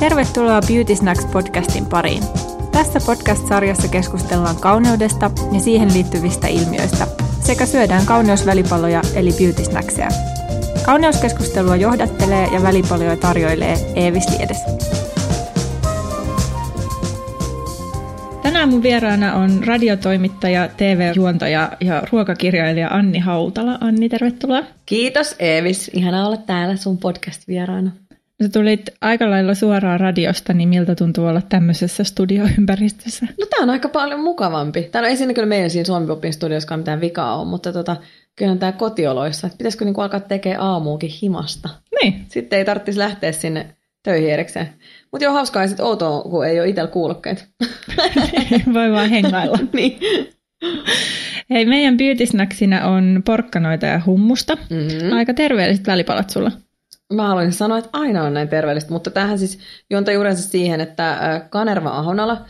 Tervetuloa Beauty Snacks podcastin pariin. Tässä podcast-sarjassa keskustellaan kauneudesta ja siihen liittyvistä ilmiöistä sekä syödään kauneusvälipaloja eli beauty snackseja. Kauneuskeskustelua johdattelee ja välipaloja tarjoilee Eevis Liedes. Tänään mun vieraana on radiotoimittaja, TV-juontaja ja ruokakirjailija Anni Hautala. Anni, tervetuloa. Kiitos Eevis, ihana olla täällä sun podcast-vieraana. Sä tulit aika lailla suoraan radiosta, niin miltä tuntuu olla tämmöisessä studioympäristössä? No tää on aika paljon mukavampi. Täällä ei siinä kyllä meidän siinä Suomi Popin studioskaan mitään vikaa ole, mutta tota, kyllähän tää kotioloissa, että pitäisikö niinku alkaa tekemään aamuukin himasta. Niin. Sitten ei tarvitsisi lähteä sinne töihin erikseen. Mutta joo, hauskaa ja sitten outoa, kun ei ole itsellä kuulokkeita. Voi vaan hengailla. niin. Hei, meidän beauty on porkkanoita ja hummusta. Mm-hmm. Aika terveelliset välipalat sulla. Mä haluaisin sanoa, että aina on näin terveellistä, mutta tähän siis juontaa juurensa siihen, että Kanerva Ahonala,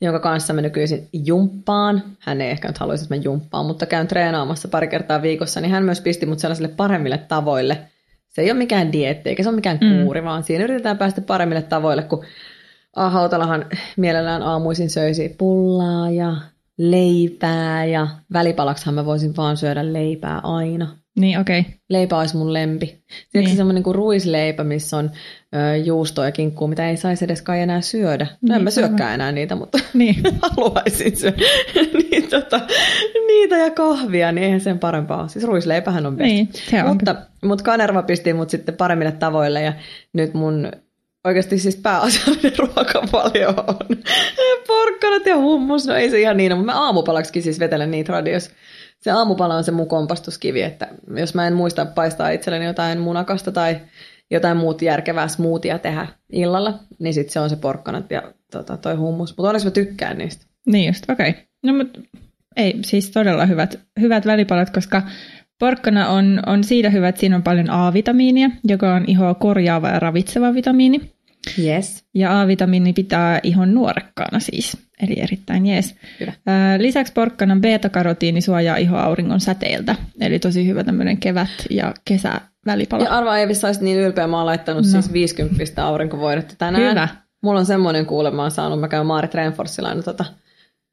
jonka kanssa mä nykyisin jumppaan, hän ei ehkä nyt haluaisi, että mä jumppaan, mutta käyn treenaamassa pari kertaa viikossa, niin hän myös pisti mut sellaisille paremmille tavoille. Se ei ole mikään dieetti, eikä se ole mikään kuuri, mm. vaan siinä yritetään päästä paremmille tavoille, kun Hautalahan mielellään aamuisin söisi pullaa ja leipää ja välipalaksihan mä voisin vaan syödä leipää aina. Niin, okei. Okay. Leipä olisi mun lempi. Siksi niin. semmoinen kuin ruisleipä, missä on ö, juustoa ja kinkkuu, mitä ei saisi edes kai enää syödä. No niin, en mä syökkään enää niitä, mutta niin. haluaisin syödä. niin, tota, niitä ja kahvia, niin eihän sen parempaa Siis ruisleipähän on best. Niin, se on. Mutta, mutta Kanerva pisti mut sitten paremmille tavoille ja nyt mun oikeasti siis pääasiallinen ruokavalio on porkkanat ja hummus. No ei se ihan niin, mutta mä aamupalaksikin siis vetelen niitä radiossa se aamupala on se mun kompastuskivi, että jos mä en muista paistaa itselleni jotain munakasta tai jotain muut järkevää smoothia tehdä illalla, niin sitten se on se porkkanat ja tota, toi hummus. Mutta onneksi mä tykkään niistä. Niin just, okei. Okay. No mutta ei, siis todella hyvät, hyvät välipalat, koska porkkana on, on siitä hyvä, että siinä on paljon A-vitamiinia, joka on ihoa korjaava ja ravitseva vitamiini. Yes. Ja A-vitamiini pitää ihon nuorekkaana siis, eli erittäin jees. Hyvä. Lisäksi porkkanan beta-karotiini suojaa iho auringon säteiltä, eli tosi hyvä tämmöinen kevät- ja kesävälipala. Ja arvaa Eevi, sä niin ylpeä, mä oon laittanut no. siis 50 aurinkovoidetta tänään. Hyvä. Mulla on semmoinen kuule, mä oon saanut, mä käyn Maarit Renforssilla aina tota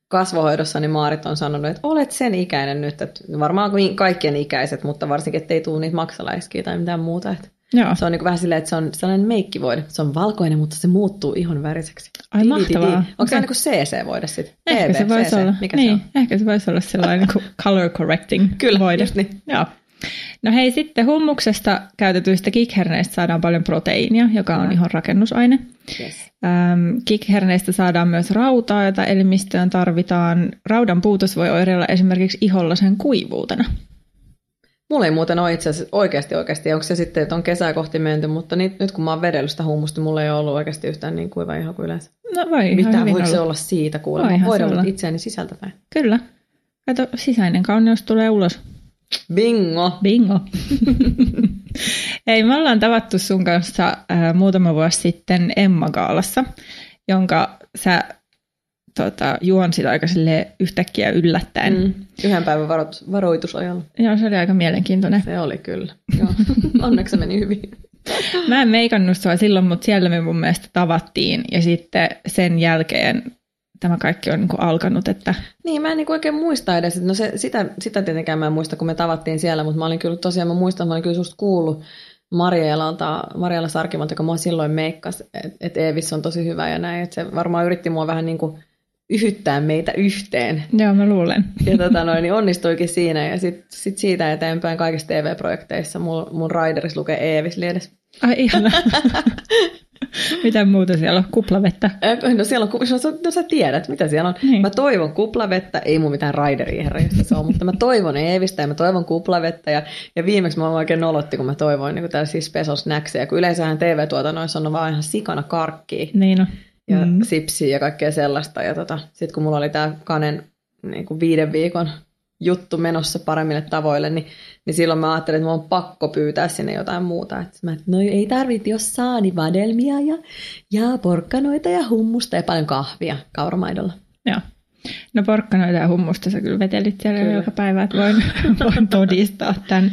kasvohoidossa, niin Maarit on sanonut, että olet sen ikäinen nyt, että varmaan kaikkien ikäiset, mutta varsinkin, ettei tule niitä maksalaiskiä tai mitään muuta. Että Joo. Se on niin vähän silleen, että se on sellainen meikkivoide. Se on valkoinen, mutta se muuttuu ihon väriseksi. Ai mahtavaa. Onko okay. se niin kuin CC-voide sitten? Ehkä se voisi olla. Mikä niin, se on? ehkä se voisi olla sellainen niin color correcting Kyllä, voide. just niin. Joo. No hei, sitten hummuksesta käytetyistä kikherneistä saadaan paljon proteiinia, joka on ihan rakennusaine. Yes. Ähm, kikherneistä saadaan myös rautaa, jota elimistöön tarvitaan. Raudan puutos voi oireilla esimerkiksi iholla sen kuivuutena. Mulla ei muuten ole itse asiassa oikeasti oikeasti, onko se sitten, että on kesää kohti menty, mutta nyt, nyt kun mä oon vedellyt sitä hummusta, mulla ei ole ollut oikeasti yhtään niin kuiva ihan kuin yleensä. No voi Mitä voiko ollut. se olla siitä kuulemma? Mä voin olla itseäni sisältäpäin. Kyllä. Kato, sisäinen kauneus tulee ulos. Bingo! Bingo! Ei, me ollaan tavattu sun kanssa äh, muutama vuosi sitten Emma-gaalassa, jonka sä tota, juonsit aika yhtäkkiä yllättäen. Mm, yhden päivän varo- varoitusajalla. Joo, se oli aika mielenkiintoinen. Se oli kyllä. Joo. Onneksi se meni hyvin. Mä en meikannut sua silloin, mutta siellä me mun mielestä tavattiin ja sitten sen jälkeen tämä kaikki on niin kuin alkanut. Että... Niin, mä en niin oikein muista edes. No se, sitä, sitä tietenkään mä en muista, kun me tavattiin siellä, mutta mä olin kyllä tosiaan, mä muistan, mä olin kyllä susta kuullut Marjalalta, Marjalla Sarkimalta, joka mua silloin meikkas, että et Eevis on tosi hyvä ja näin, että se varmaan yritti mua vähän niin kuin yhyttää meitä yhteen. Joo, mä luulen. Ja tota noin, niin onnistuikin siinä. Ja sitten sit siitä eteenpäin kaikissa TV-projekteissa mun, mun Rideris lukee Eevis Liedes. Ai ihana. mitä muuta siellä on? Kuplavettä? No siellä on, no, no sä tiedät, mitä siellä on. Niin. Mä toivon kuplavettä, ei mun mitään Rideria se on, mutta mä toivon Eevistä ja mä toivon kuplavettä. Ja, ja viimeksi mä oikein nolotti, kun mä toivoin niin tällaisia special snackseja, kun yleensähän TV-tuotannoissa on vaan ihan sikana karkkia. Niin on ja mm. sipsiä ja kaikkea sellaista. Ja tota, sitten kun mulla oli tämä Kanen niin kuin viiden viikon juttu menossa paremmille tavoille, niin, niin silloin mä ajattelin, että mulla on pakko pyytää sinne jotain muuta. Että mä, no ei tarvitse, jos saa, niin vadelmia ja, ja porkkanoita ja hummusta ja paljon kahvia kauramaidolla. Joo. No porkkanoita ja hummusta sä kyllä vetelit siellä kyllä. joka päivä, että voin, voin todistaa tämän.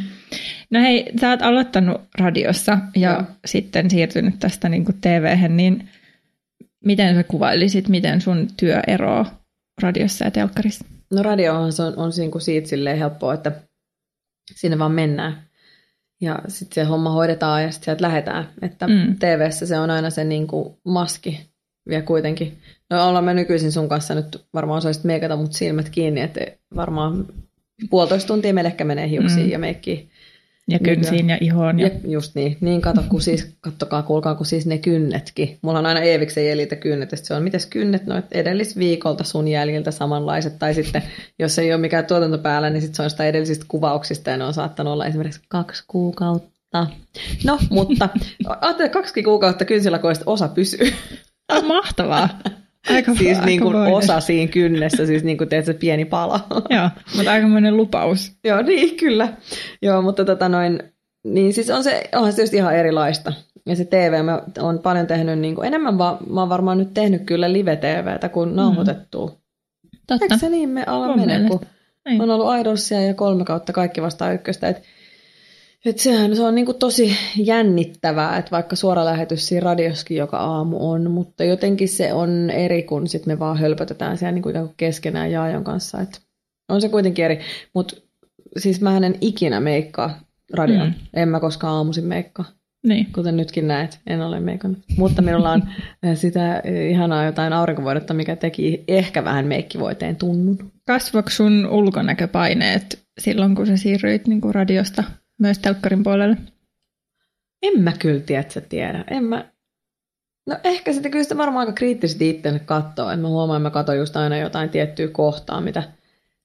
No hei, sä oot aloittanut radiossa ja Joo. sitten siirtynyt tästä niin TV-hen, niin miten sä kuvailisit, miten sun työ eroaa radiossa ja telkkarissa? No radiohan se on, on niinku siitä silleen helppoa, että sinne vaan mennään. Ja sitten se homma hoidetaan ja sitten sieltä lähdetään. Että mm. tv se on aina se niinku maski vielä kuitenkin. No ollaan me nykyisin sun kanssa nyt varmaan osaisit meikata mut silmät kiinni, että varmaan puolitoista tuntia meille ehkä menee hiuksiin mm. ja meikkiin. Ja kynsiin ja ihoon. Ja... ja just niin. Niin kato, kun siis, kattokaa, kuulkaa, kun siis ne kynnetkin. Mulla on aina Eeviksen jäljiltä kynnet, se on, mites kynnet, no edellisviikolta sun jäljiltä samanlaiset, tai sitten, jos ei ole mikään tuotanto päällä, niin sitten se on sitä edellisistä kuvauksista, ja ne on saattanut olla esimerkiksi kaksi kuukautta. No, mutta kaksi kuukautta kynsilakoista osa pysyy. Mahtavaa. Aika, siis aika niin kuin osa siinä kynnessä, siis niin kuin teet se pieni pala. Joo, mutta aikamoinen lupaus. Joo, niin kyllä. Joo, mutta tota noin, niin siis on se, onhan se tietysti ihan erilaista. Ja se TV, mä oon paljon tehnyt, niin kuin, enemmän va, mä oon varmaan nyt tehnyt kyllä live-TVtä kuin nauhoitettua. Mm. Totta. Eikö se niin me ala mene, kun Ei. on ollut Idolsia ja kolme kautta kaikki vastaan ykköstä. Että et sehän se on niinku tosi jännittävää, että vaikka suora lähetys siinä radioskin joka aamu on, mutta jotenkin se on eri, kun sit me vaan hölpötetään siellä niinku keskenään Jaajon kanssa. Et on se kuitenkin eri, mutta siis mä en ikinä meikkaa radion. Mm. En mä koskaan aamuisin meikkaa. Niin. Kuten nytkin näet, en ole meikannut. Mutta minulla on eh, sitä ihanaa jotain aurinkovuodetta, mikä teki ehkä vähän meikkivoiteen tunnun. Kasvoiko sun ulkonäköpaineet silloin, kun sä siirryit niin kuin radiosta myös telkkarin puolelle? En mä kyllä tiedä, että tiedä. En mä... No ehkä sitten kyllä sitä varmaan aika kriittisesti itse katsoo. Että mä huomaan, että mä katson just aina jotain tiettyä kohtaa, mitä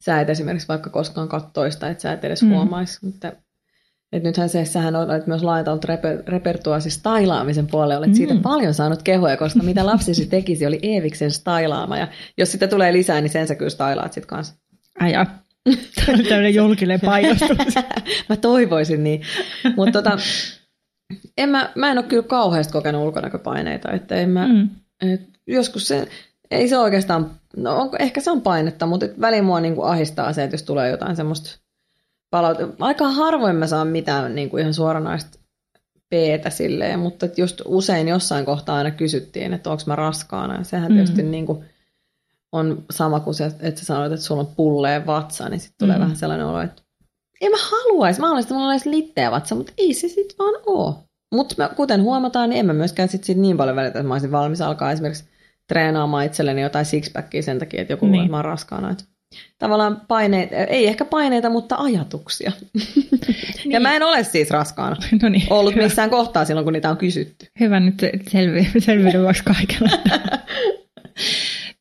sä et esimerkiksi vaikka koskaan kattoista, että sä et edes mm. huomaisi. Mutta et nythän se, sähän olet myös laajalta reper, repertua siis stailaamisen puolelle, olet mm. siitä paljon saanut kehoja, koska mitä lapsisi tekisi oli Eeviksen stailaama. Ja jos sitä tulee lisää, niin sen sä kyllä stailaat sitten kanssa. Ai Tällainen julkinen painostus. mä toivoisin niin. Mutta tota, en mä, mä en ole kyllä kauheasti kokenut ulkonäköpaineita. Että en mä, mm. et joskus se, ei se oikeastaan, no onko, ehkä se on painetta, mutta väliin mua niin kuin ahistaa se, että jos tulee jotain semmoista palautetta. Aika harvoin mä saan mitään niin kuin ihan suoranaista peetä silleen, mutta just usein jossain kohtaa aina kysyttiin, että onko mä raskaana. Ja sehän mm. tietysti niin kuin, on sama kuin se, että sä sanoit, että sulla on pulleen vatsa, niin sitten tulee mm. vähän sellainen olo, että en mä haluaisi, mä haluaisin, että mulla olisi litteä vatsa, mutta ei se sitten vaan ole. Mutta kuten huomataan, niin en mä myöskään sit siitä niin paljon välitä, että mä olisin valmis alkaa esimerkiksi treenaamaan itselleni jotain sixpackia sen takia, että joku niin. mä oon raskaana. Että tavallaan paineita, ei ehkä paineita, mutta ajatuksia. niin. Ja mä en ole siis raskaana no niin, ollut hyvä. missään kohtaa silloin, kun niitä on kysytty. Hyvä nyt selvi- selviydy vuoksi kaikella.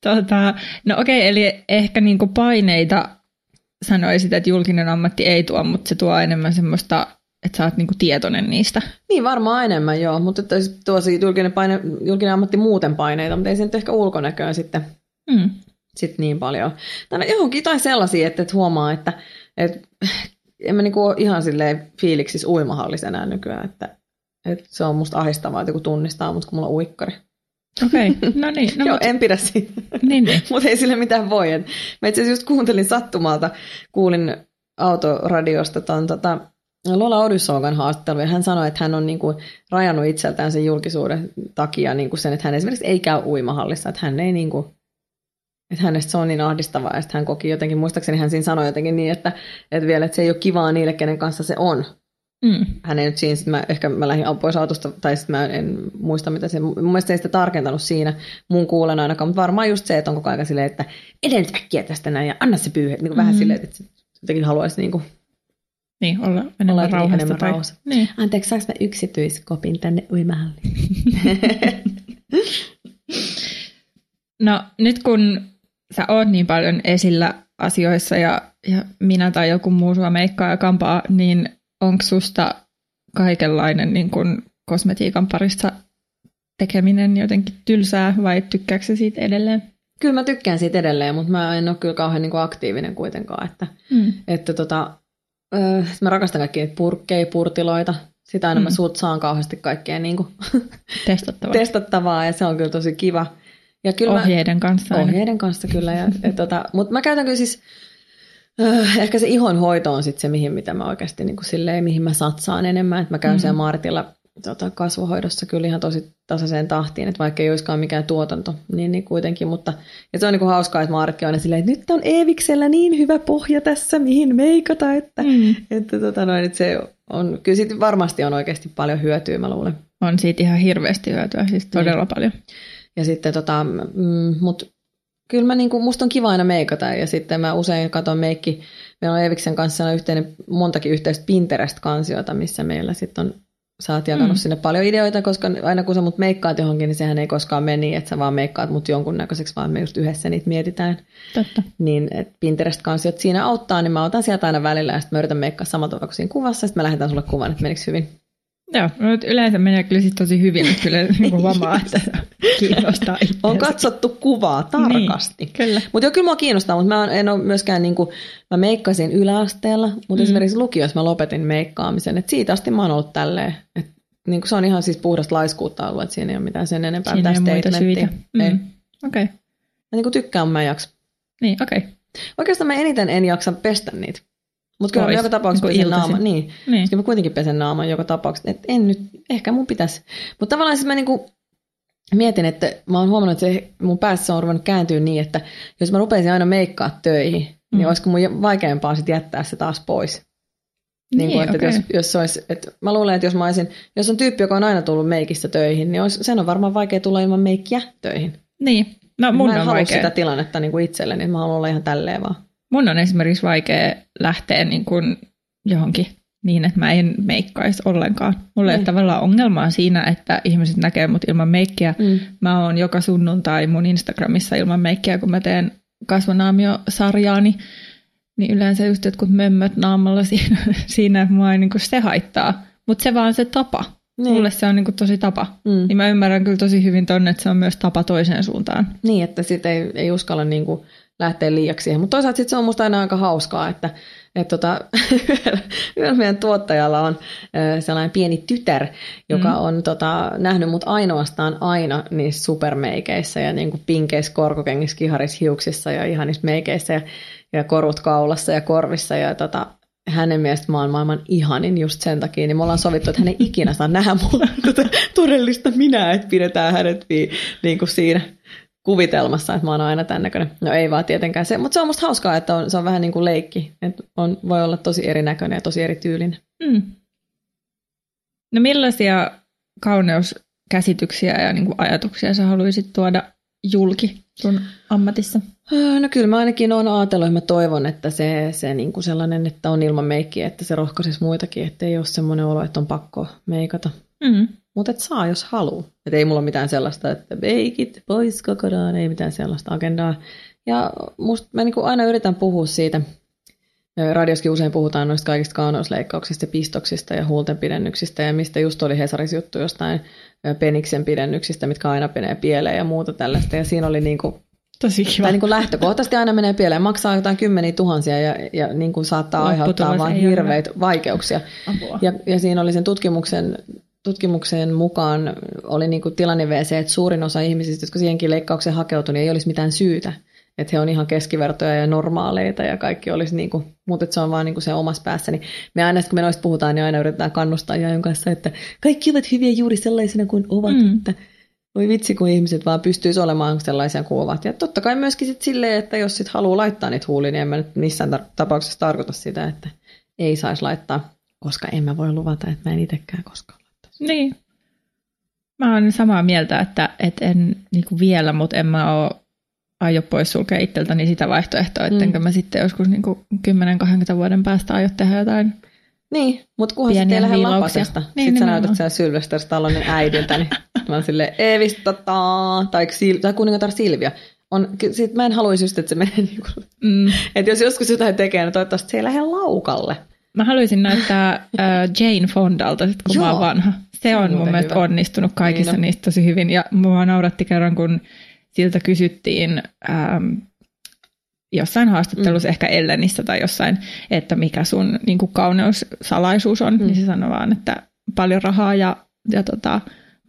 Tota, no okei, eli ehkä niinku paineita sanoisit, että julkinen ammatti ei tuo, mutta se tuo enemmän semmoista, että sä oot niinku tietoinen niistä. Niin, varmaan enemmän joo, mutta että tuo julkinen, paine, julkinen ammatti muuten paineita, mutta ei se nyt ehkä ulkonäköön sitten, mm. sit niin paljon. Tänä johonkin tai sellaisia, että, että huomaa, että, että en mä niinku ole ihan silleen fiiliksissä uimahallissa enää nykyään, että, että se on musta ahistavaa, että joku tunnistaa mut, kun mulla on uikkari. Okei, okay. no niin. No, Joo, mutta... en pidä siitä. niin, niin. mutta ei sille mitään voi. Mä itse asiassa just kuuntelin sattumalta, kuulin autoradiosta ton, tota, Lola Odyssoogan haastattelu, ja hän sanoi, että hän on niinku rajannut itseltään sen julkisuuden takia niinku sen, että hän esimerkiksi ei käy uimahallissa, että hän ei niinku, että hänestä se on niin ahdistavaa, ja hän koki jotenkin, muistaakseni hän siinä sanoi jotenkin niin, että, että vielä, että se ei ole kivaa niille, kenen kanssa se on, Mm. Hän ei nyt siinä, sit mä, ehkä mä lähdin pois autosta, tai sitten mä en muista mitä se, mun mielestä ei sitä tarkentanut siinä mun kuulen ainakaan, mutta varmaan just se, että on koko ajan silleen, että edellyt äkkiä tästä näin ja anna se pyyhe, niin kuin mm. vähän silleen, että jotenkin haluaisi niin kuin, niin, olla enemmän olla rauhasta. Enemmän tai... rauhassa. Niin. Anteeksi, saanko mä yksityiskopin tänne uimahalliin? no nyt kun sä oot niin paljon esillä asioissa ja, ja minä tai joku muu sua meikkaa ja kampaa, niin onko susta kaikenlainen niin kun kosmetiikan parissa tekeminen jotenkin tylsää vai tykkääkö siitä edelleen? Kyllä mä tykkään siitä edelleen, mutta mä en ole kyllä kauhean niin kuin aktiivinen kuitenkaan. Että, mm. että tota, öö, mä rakastan kaikkia purkkeja, purtiloita. Sitä aina mm. mä saan kauheasti kaikkea niin kuin testattavaa. testattavaa ja se on kyllä tosi kiva. Ja kyllä ohjeiden mä, kanssa. Ohjeiden aina. kanssa kyllä. Ja, ja tota, mutta mä käytän kyllä siis Äh, ehkä se ihon hoito on sitten se, mihin, mitä mä oikeasti niin kuin silleen, mihin mä satsaan enemmän. Että mä käyn mm. siellä Martilla tota, kasvohoidossa kyllä ihan tosi tasaiseen tahtiin, että vaikka ei olisikaan mikään tuotanto, niin, niin kuitenkin, mutta ja se on niin kuin hauskaa, että Markki on silleen, että nyt on Eeviksellä niin hyvä pohja tässä, mihin meikata, että, mm. että, tota noin, että se on, kyllä siitä varmasti on oikeasti paljon hyötyä, mä luulen. On siitä ihan hirveästi hyötyä, siis todella niin. paljon. Ja sitten tota, mm, mutta kyllä mä niinku, musta on kiva aina meikata ja sitten mä usein katson meikki, meillä on Eeviksen kanssa yhteinen, montakin yhteistä Pinterest-kansiota, missä meillä sitten on Sä oot jakanut mm. sinne paljon ideoita, koska aina kun sä mut meikkaat johonkin, niin sehän ei koskaan mene niin, että sä vaan meikkaat mut jonkunnäköiseksi, vaan me just yhdessä niitä mietitään. Totta. Niin Pinterest-kansiot siinä auttaa, niin mä otan sieltä aina välillä ja sitten mä yritän meikkaa samalla tavalla kuin siinä kuvassa, sitten mä lähetän sulle kuvan, että menikö hyvin. Joo, no nyt yleensä menee kyllä siis tosi hyvin, mutta kyllä niin huomaa, että kiinnostaa itseänsä. On katsottu kuvaa tarkasti. Niin, kyllä. Mutta joo, kyllä mua kiinnostaa, mutta mä en ole myöskään, niin kuin, mä meikkasin yläasteella, mutta mm. esimerkiksi lukiossa mä lopetin meikkaamisen. Et siitä asti mä oon ollut tälleen, että niin kuin se on ihan siis puhdasta laiskuutta ollut, että siinä ei ole mitään sen enempää siinä mitään muita syitä. Mm. Okei. Okay. Mä niin kuin tykkään, mä en jaksa. Niin, okei. Okay. Oikeastaan mä eniten en jaksa pestä niitä. Mutta kyllä joka tapauksessa niin pesen naaman. Niin. niin. Kyllä mä kuitenkin pesen naaman joka tapauksessa. Et en nyt, ehkä mun pitäisi. Mutta tavallaan siis mä niinku mietin, että mä oon huomannut, että se mun päässä on ruvennut kääntyä niin, että jos mä rupeisin aina meikkaa töihin, niin mm. niin olisiko mun vaikeampaa sitten jättää se taas pois. Niin, niin kuin, että okay. jos, jos olisi, että mä luulen, että jos mä olisin, jos on tyyppi, joka on aina tullut meikistä töihin, niin olisi, sen on varmaan vaikea tulla ilman meikkiä töihin. Niin, no mun mä en on vaikea. sitä tilannetta niin kuin itselleni, niin mä haluan olla ihan tälleen vaan. Mun on esimerkiksi vaikea lähteä niin kuin johonkin niin, että mä en meikkaisi ollenkaan. Mulla ei ole niin. tavallaan ongelmaa siinä, että ihmiset näkee mut ilman meikkiä. Mm. Mä oon joka sunnuntai mun Instagramissa ilman meikkiä, kun mä teen kasvonaamio-sarjaani. Niin yleensä just jotkut mömmöt naamalla siinä, siinä että mua ei niin se haittaa. Mutta se vaan se tapa. Niin. Mulle se on niin tosi tapa. Mm. Niin mä ymmärrän kyllä tosi hyvin tonne, että se on myös tapa toiseen suuntaan. Niin, että sitten ei, ei uskalla niin kuin lähteä liiaksi siihen. Mutta toisaalta se on musta aina aika hauskaa, että et tota, yhdellä meidän tuottajalla on sellainen pieni tytär, joka mm. on tota, nähnyt mut ainoastaan aina niissä supermeikeissä ja niin kuin pinkeissä korkokengissä, kiharissa, hiuksissa ja ihanissa meikeissä ja, ja korut kaulassa ja korvissa ja tota, hänen mielestä mä oon maailman ihanin just sen takia, niin me ollaan sovittu, että hän ei ikinä saa nähdä mulle tota todellista minä, että pidetään hänet niin kuin siinä kuvitelmassa, että mä oon aina tämän näköinen. No ei vaan tietenkään se, mutta se on musta hauskaa, että on, se on vähän niin kuin leikki, että on, voi olla tosi erinäköinen ja tosi erityylinen. Mm. No millaisia kauneuskäsityksiä ja niin kuin ajatuksia sä haluaisit tuoda julki sun ammatissa? Öö, no kyllä mä ainakin oon ajatellut ja mä toivon, että se, se niin kuin sellainen, että on ilman meikkiä, että se rohkaisisi muitakin, että ei ole semmoinen olo, että on pakko meikata. Mm. Mutta et saa, jos haluaa. Et ei mulla mitään sellaista, että beikit pois kokonaan, ei mitään sellaista agendaa. Ja musta mä niinku aina yritän puhua siitä, Radioskin usein puhutaan noista kaikista kauneusleikkauksista ja pistoksista ja huulten pidennyksistä ja mistä just oli Hesaris juttu jostain peniksen pidennyksistä, mitkä aina menee pieleen ja muuta tällaista. Ja siinä oli niinku, Tosi kiva. Tai niin kuin lähtökohtaisesti aina menee pieleen, maksaa jotain kymmeniä tuhansia ja, ja niin kuin saattaa aiheuttaa vain hirveitä vaikeuksia. Ja, ja siinä oli sen tutkimuksen tutkimuksen mukaan oli niin kuin tilanne WC, että suurin osa ihmisistä, jotka siihenkin leikkaukseen hakeutui, niin ei olisi mitään syytä. Että he on ihan keskivertoja ja normaaleita ja kaikki olisi niin kuin, mutta se on vaan niin kuin se omassa päässä. Niin me aina, kun me noista puhutaan, niin aina yritetään kannustaa jajon kanssa, että kaikki ovat hyviä juuri sellaisena kuin ovat. Mm. Että voi vitsi, kun ihmiset vaan pystyisi olemaan sellaisia kuin ovat. Ja totta kai myöskin sit silleen, että jos sit haluaa laittaa niitä huulia, niin en mä nyt missään tar- tapauksessa tarkoita sitä, että ei saisi laittaa, koska en mä voi luvata, että mä en itsekään koskaan. Niin. Mä oon samaa mieltä, että, että en niin kuin vielä, mutta en mä ole aio pois sulkea itseltäni sitä vaihtoehtoa, ettenkö mm. mä sitten joskus niin 10-20 vuoden päästä aio tehdä jotain Niin, mutta kunhan sitten ei lähde lapasesta. Niin, sitten sä näytät siellä Sylvester Stallonen äidiltä, niin mä oon silleen, Evistata, tai, tai kuningatar Silvia. On, sit mä en haluaisi just, että se menee niin kuin, mm. että jos joskus jotain tekee, niin toivottavasti se ei lähde laukalle. Mä haluaisin näyttää äh, Jane Fondalta, sit kun Joo. mä oon vanha. Se on mun mielestä hyvä. onnistunut kaikissa niin niistä tosi hyvin. Ja mua nauratti kerran, kun siltä kysyttiin ähm, jossain haastattelussa, mm. ehkä Ellenissä tai jossain, että mikä sun niin kuin kauneussalaisuus on. Mm. Niin se sanoi vaan, että paljon rahaa ja, ja tota,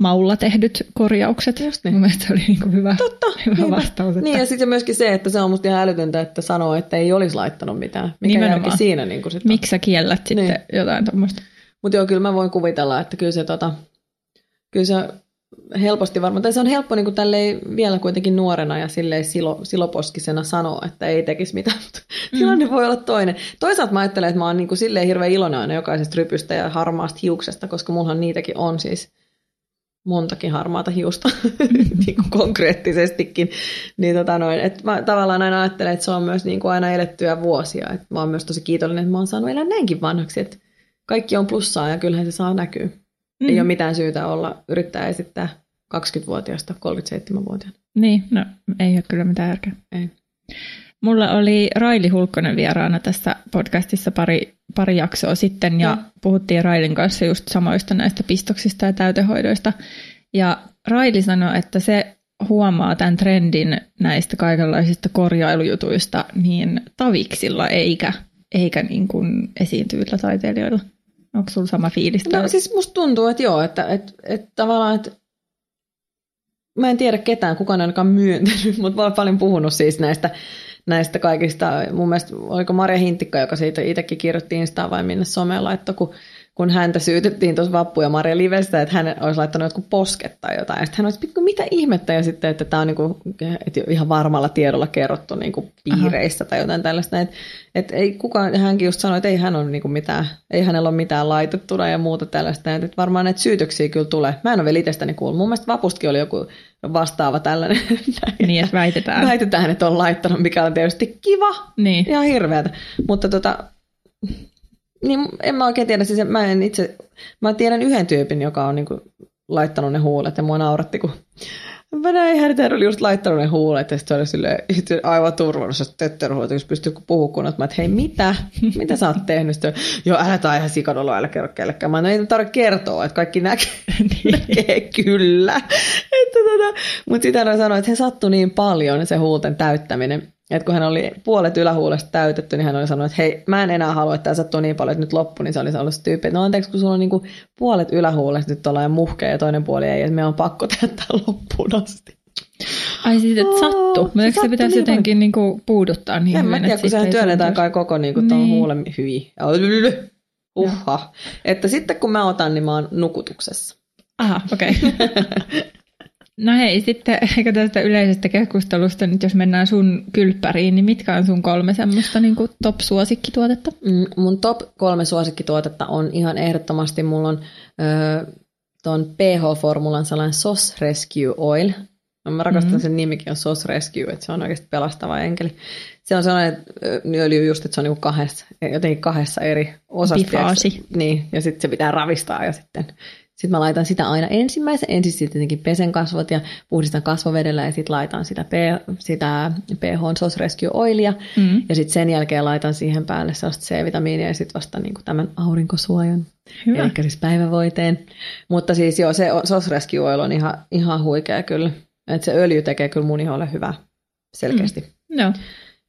maulla tehdyt korjaukset. Just niin. Mun mielestä se oli niin kuin hyvä, Totta, hyvä vastaus. Että... Niin ja sitten myöskin se, että se on musta ihan älytöntä, että sanoo, että ei olisi laittanut mitään. Mikä siinä niin kuin sit Miksi sä kiellät sitten niin. jotain tuommoista? Mutta joo, kyllä mä voin kuvitella, että kyllä se tota, kyllä se helposti varmaan, tai se on helppo niin kuin tälleen vielä kuitenkin nuorena ja silleen silo, siloposkisena sanoa, että ei tekisi mitään, mutta mm. tilanne voi olla toinen. Toisaalta mä ajattelen, että mä oon niin kuin silleen hirveän iloinen aina jokaisesta rypystä ja harmaasta hiuksesta, koska mullahan niitäkin on siis montakin harmaata hiusta niin kuin konkreettisestikin. Niin tota noin, että mä tavallaan aina ajattelen, että se on myös niin kuin aina elettyä vuosia. Että mä oon myös tosi kiitollinen, että mä oon saanut elää näinkin vanhaksi, että kaikki on plussaa ja kyllähän se saa näkyä. Mm. Ei ole mitään syytä olla, yrittää esittää 20-vuotiaasta 37-vuotiaana. Niin, no ei ole kyllä mitään järkeä. Ei. Mulla oli Raili Hulkkonen vieraana tässä podcastissa pari, pari jaksoa sitten ja mm. puhuttiin Railin kanssa just samoista näistä pistoksista ja täytehoidoista. Ja Raili sanoi, että se huomaa tämän trendin näistä kaikenlaisista korjailujutuista niin taviksilla eikä, eikä niin kuin esiintyvillä taiteilijoilla. Onko sulla sama fiilis? No siis musta tuntuu, että joo, että, että, että tavallaan, että mä en tiedä ketään, kukaan ainakaan myöntänyt, mutta mä olen paljon puhunut siis näistä, näistä kaikista. Mun mielestä oliko Maria Hintikka, joka siitä itsekin kirjoitti Instaan vai minne someen laittoi, kun kun häntä syytettiin tuossa Vappu ja Maria Livestä, että hän olisi laittanut jotkut posket tai jotain. Ja sitten hän olisi, mitä ihmettä, ja sitten, että tämä on niinku, että ihan varmalla tiedolla kerrottu niinku piireissä Aha. tai jotain tällaista. Että et ei kukaan, hänkin just sanoi, että ei hän ole niinku mitään, ei hänellä ole mitään laitettuna ja muuta tällaista. Että varmaan näitä syytöksiä kyllä tulee. Mä en ole vielä itsestäni kuullut. Mun mielestä Vapustakin oli joku vastaava tällainen. Niin, että väitetään. Väitetään, että on laittanut, mikä on tietysti kiva. Niin. Ihan hirveätä. Mutta tota, niin en mä oikein tiedä, siis mä en itse, mä tiedän yhden tyypin, joka on niinku laittanut ne huulet ja mua nauratti, kun mä näin hänen, oli just laittanut ne huulet ja sitten se oli silleen, aivan turvallisesti, että tötterhuulet, jos pystyy puhumaan kunnolla, mä että hei mitä, mitä sä oot tehnyt? Sitten, Joo, älä tai ihan sikadolo, älä kerro kellekään. Mä ei tarvitse kertoa, että kaikki näkee, niin. näkee kyllä. Että, tota, mutta sitä hän sanoi, että he sattui niin paljon se huulten täyttäminen, että kun hän oli puolet ylähuulesta täytetty, niin hän oli sanonut, että hei, mä en enää halua, että tämä sattuu niin paljon, että nyt loppu, niin se oli ollut se tyyppi, että no anteeksi, kun sulla on niin kuin puolet ylähuulesta nyt ollaan muhkea ja toinen puoli ei, että me on pakko tehdä tämä loppuun asti. Ai siis, että sattuu. Mutta eikö se pitäisi niin jotenkin niin kuin puuduttaa niin en hyvin? En mä tiedä, kun sehän työnnetään kai koko niin kuin niin. huulen hyvin. Uha. Että sitten kun mä otan, niin mä oon nukutuksessa. Aha, okei. Okay. No hei, sitten ehkä tästä yleisestä keskustelusta, nyt jos mennään sun kylppäriin, niin mitkä on sun kolme semmoista niin kuin top-suosikkituotetta? Mm, mun top kolme suosikkituotetta on ihan ehdottomasti, mulla on ö, ton PH-formulan sellainen Sauce Rescue Oil. No, mä rakastan mm-hmm. sen nimikin on Sauce Rescue, että se on oikeasti pelastava enkeli. Se on sellainen öljy just, että se on niin kahdessa, jotenkin kahdessa eri osassa. Niin, ja sitten se pitää ravistaa ja sitten sitten mä laitan sitä aina ensimmäisen, ensin sitten tietenkin pesen kasvot ja puhdistan kasvovedellä ja sitten laitan sitä, P, sitä PH Sauce Rescue Oilia mm. ja sitten sen jälkeen laitan siihen päälle sellaista C-vitamiinia ja sitten vasta niin kuin tämän aurinkosuojan, Hyvä. eli siis päivävoiteen. Mutta siis joo, se Sauce Rescue Oil on ihan, ihan huikea kyllä, että se öljy tekee kyllä mun iholle hyvää selkeästi. Mm. No.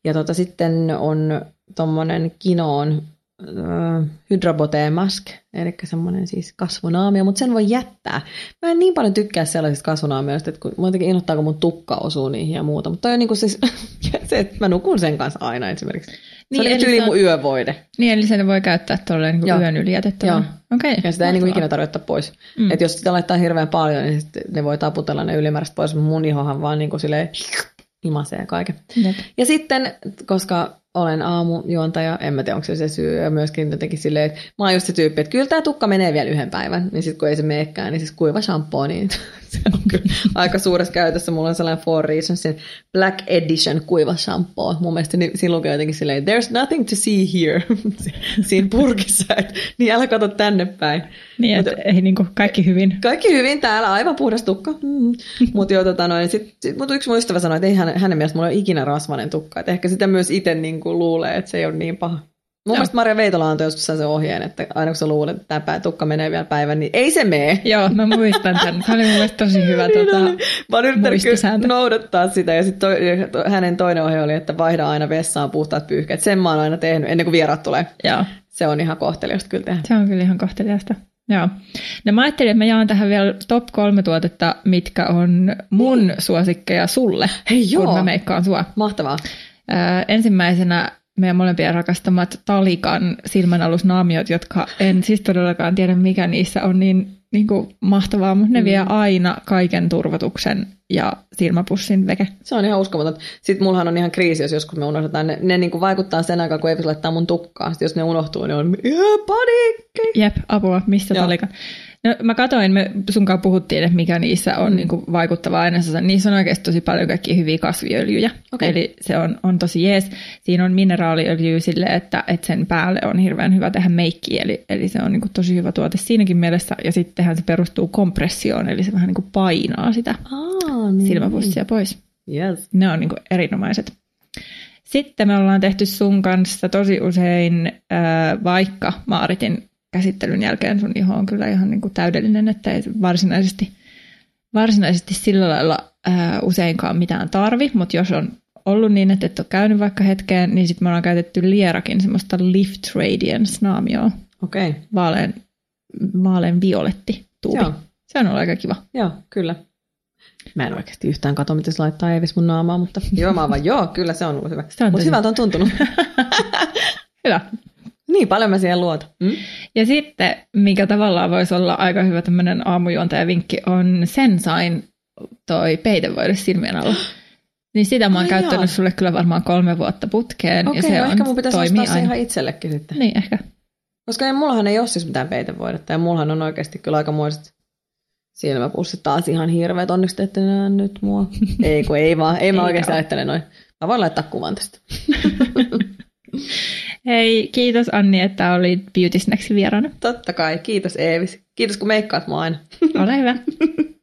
Ja tota, sitten on tuommoinen kinoon äh, Hydrobote Mask, eli semmoinen siis kasvonaamio, mutta sen voi jättää. Mä en niin paljon tykkää sellaisista kasvonaamioista, että kun, mä jotenkin innoittaa, kun mun tukka osuu niihin ja muuta, mutta on niin kuin siis, se, että mä nukun sen kanssa aina esimerkiksi. Se niin, on tyyli mun yövoide. Niin, eli sen voi käyttää tuolla niin yön yli jätettävänä. Okay, ja sitä ei niin ikinä tarvitse pois. Mm. Et jos sitä laittaa hirveän paljon, niin ne voi taputella ne ylimääräiset pois, mun ihohan vaan niin kuin silleen imasee kaiken. Jep. Ja sitten, koska olen aamujuontaja, en mä tiedä, onko se se syy, ja myöskin jotenkin silleen, että mä oon just se tyyppi, että kyllä tämä tukka menee vielä yhden päivän, niin sitten kun ei se meekään, niin siis kuiva shampoo, niin se on kyllä aika suuressa käytössä. Mulla on sellainen Four Reasonsin Black Edition kuiva shampoo. Mun mielestä niin, siinä lukee jotenkin silleen, there's nothing to see here, siinä purkissa, että niin älä katso tänne päin. Niin, että ei niin kuin kaikki hyvin. Kaikki hyvin täällä, aivan puhdas tukka. Mm. Mutta tota noin, sit, sit, mut yksi mun ystävä sanoi, että ei hänen, hänen mielestä mulla ole ikinä rasvainen tukka. Että ehkä sitä myös itse niin kuin luulee, että se ei ole niin paha. Mun mielestä Maria Veitola antoi joskus sen ohjeen, että aina kun sä luulet, että tämä tukka menee vielä päivän, niin ei se mene. Joo, mä muistan tämän. Se oli mun mielestä tosi hyvä niin tota, Mä oon yrittänyt noudattaa sitä ja sitten to, hänen toinen ohje oli, että vaihda aina vessaan puhtaat pyyhkeet. Sen mä oon aina tehnyt ennen kuin vieraat tulee. Joo. Se on ihan kohteliasta kyllä tehdä. Se on kyllä ihan kohteliasta. Joo. No mä ajattelin, että mä jaan tähän vielä top kolme tuotetta, mitkä on mun niin. suosikkeja sulle, Hei, joo. kun mä meikkaan sua. Mahtavaa. Ö, ensimmäisenä meidän molempien rakastamat Talikan silmänalusnaamiot, jotka en siis todellakaan tiedä mikä niissä on niin niin kuin mahtavaa, mutta ne mm. vie aina kaiken turvotuksen ja silmäpussin veke. Se on ihan uskomaton. Sitten mullahan on ihan kriisi, jos joskus me unohdetaan. Ne, ne niin kuin vaikuttaa sen aikaa, kun Eevis laittaa mun tukkaa. Sitten jos ne unohtuu, niin on ihan paniikki. Jep, apua, missä olikaan. No, mä katoin, me sun kanssa puhuttiin, että mikä niissä on mm. niin kuin vaikuttava ainesosa. Niissä on oikeasti tosi paljon kaikkia hyviä kasviöljyjä. Okay. Eli se on, on tosi jees. Siinä on mineraaliöljyä sille, että, että sen päälle on hirveän hyvä tehdä meikkiä. Eli, eli se on niin kuin tosi hyvä tuote siinäkin mielessä. Ja sittenhän se perustuu kompressioon, eli se vähän niin kuin painaa sitä Aa, niin. silmäpussia pois. Yes. Ne on niin kuin erinomaiset. Sitten me ollaan tehty sun kanssa tosi usein, äh, vaikka Maaritin käsittelyn jälkeen sun iho on kyllä ihan niin kuin täydellinen, että ei varsinaisesti, varsinaisesti sillä lailla ää, useinkaan mitään tarvi, mutta jos on ollut niin, että et ole käynyt vaikka hetkeen, niin sitten me ollaan käytetty Lierakin semmoista Lift Radiance naamioa. Okei. Okay. Vaalean, vaalean violetti tuubi. Joo. Se on ollut aika kiva. Joo, kyllä. Mä en oikeasti yhtään katso, miten se laittaa Eevis mun naamaa, mutta joo, mä vaan, joo, kyllä se on ollut hyvä. Mutta hyvältä on tuntunut. hyvä. Niin, paljon mä siihen luotan. Mm? Ja sitten, mikä tavallaan voisi olla aika hyvä tämmöinen vinkki, on Sensain toi peitevoide silmien alla. Niin sitä mä oon Ai käyttänyt jaa. sulle kyllä varmaan kolme vuotta putkeen. Okei, ja se no on, ehkä mun pitäisi ostaa se ihan itsellekin sitten. Niin, ehkä. Koska ei, mullahan ei ole siis mitään peitevoidetta ja mullahan on oikeasti kyllä aikamoiset silmäpussit taas ihan hirveät. Onneksi ette näe nyt mua. ei kun ei vaan, ei mä oikeasti ajattele noin. Mä voin laittaa kuvan tästä. Hei, kiitos Anni, että olit Beauty Snacksin vieraana. Totta kai, kiitos Eevis. Kiitos kun meikkaat mua aina. Ole hyvä.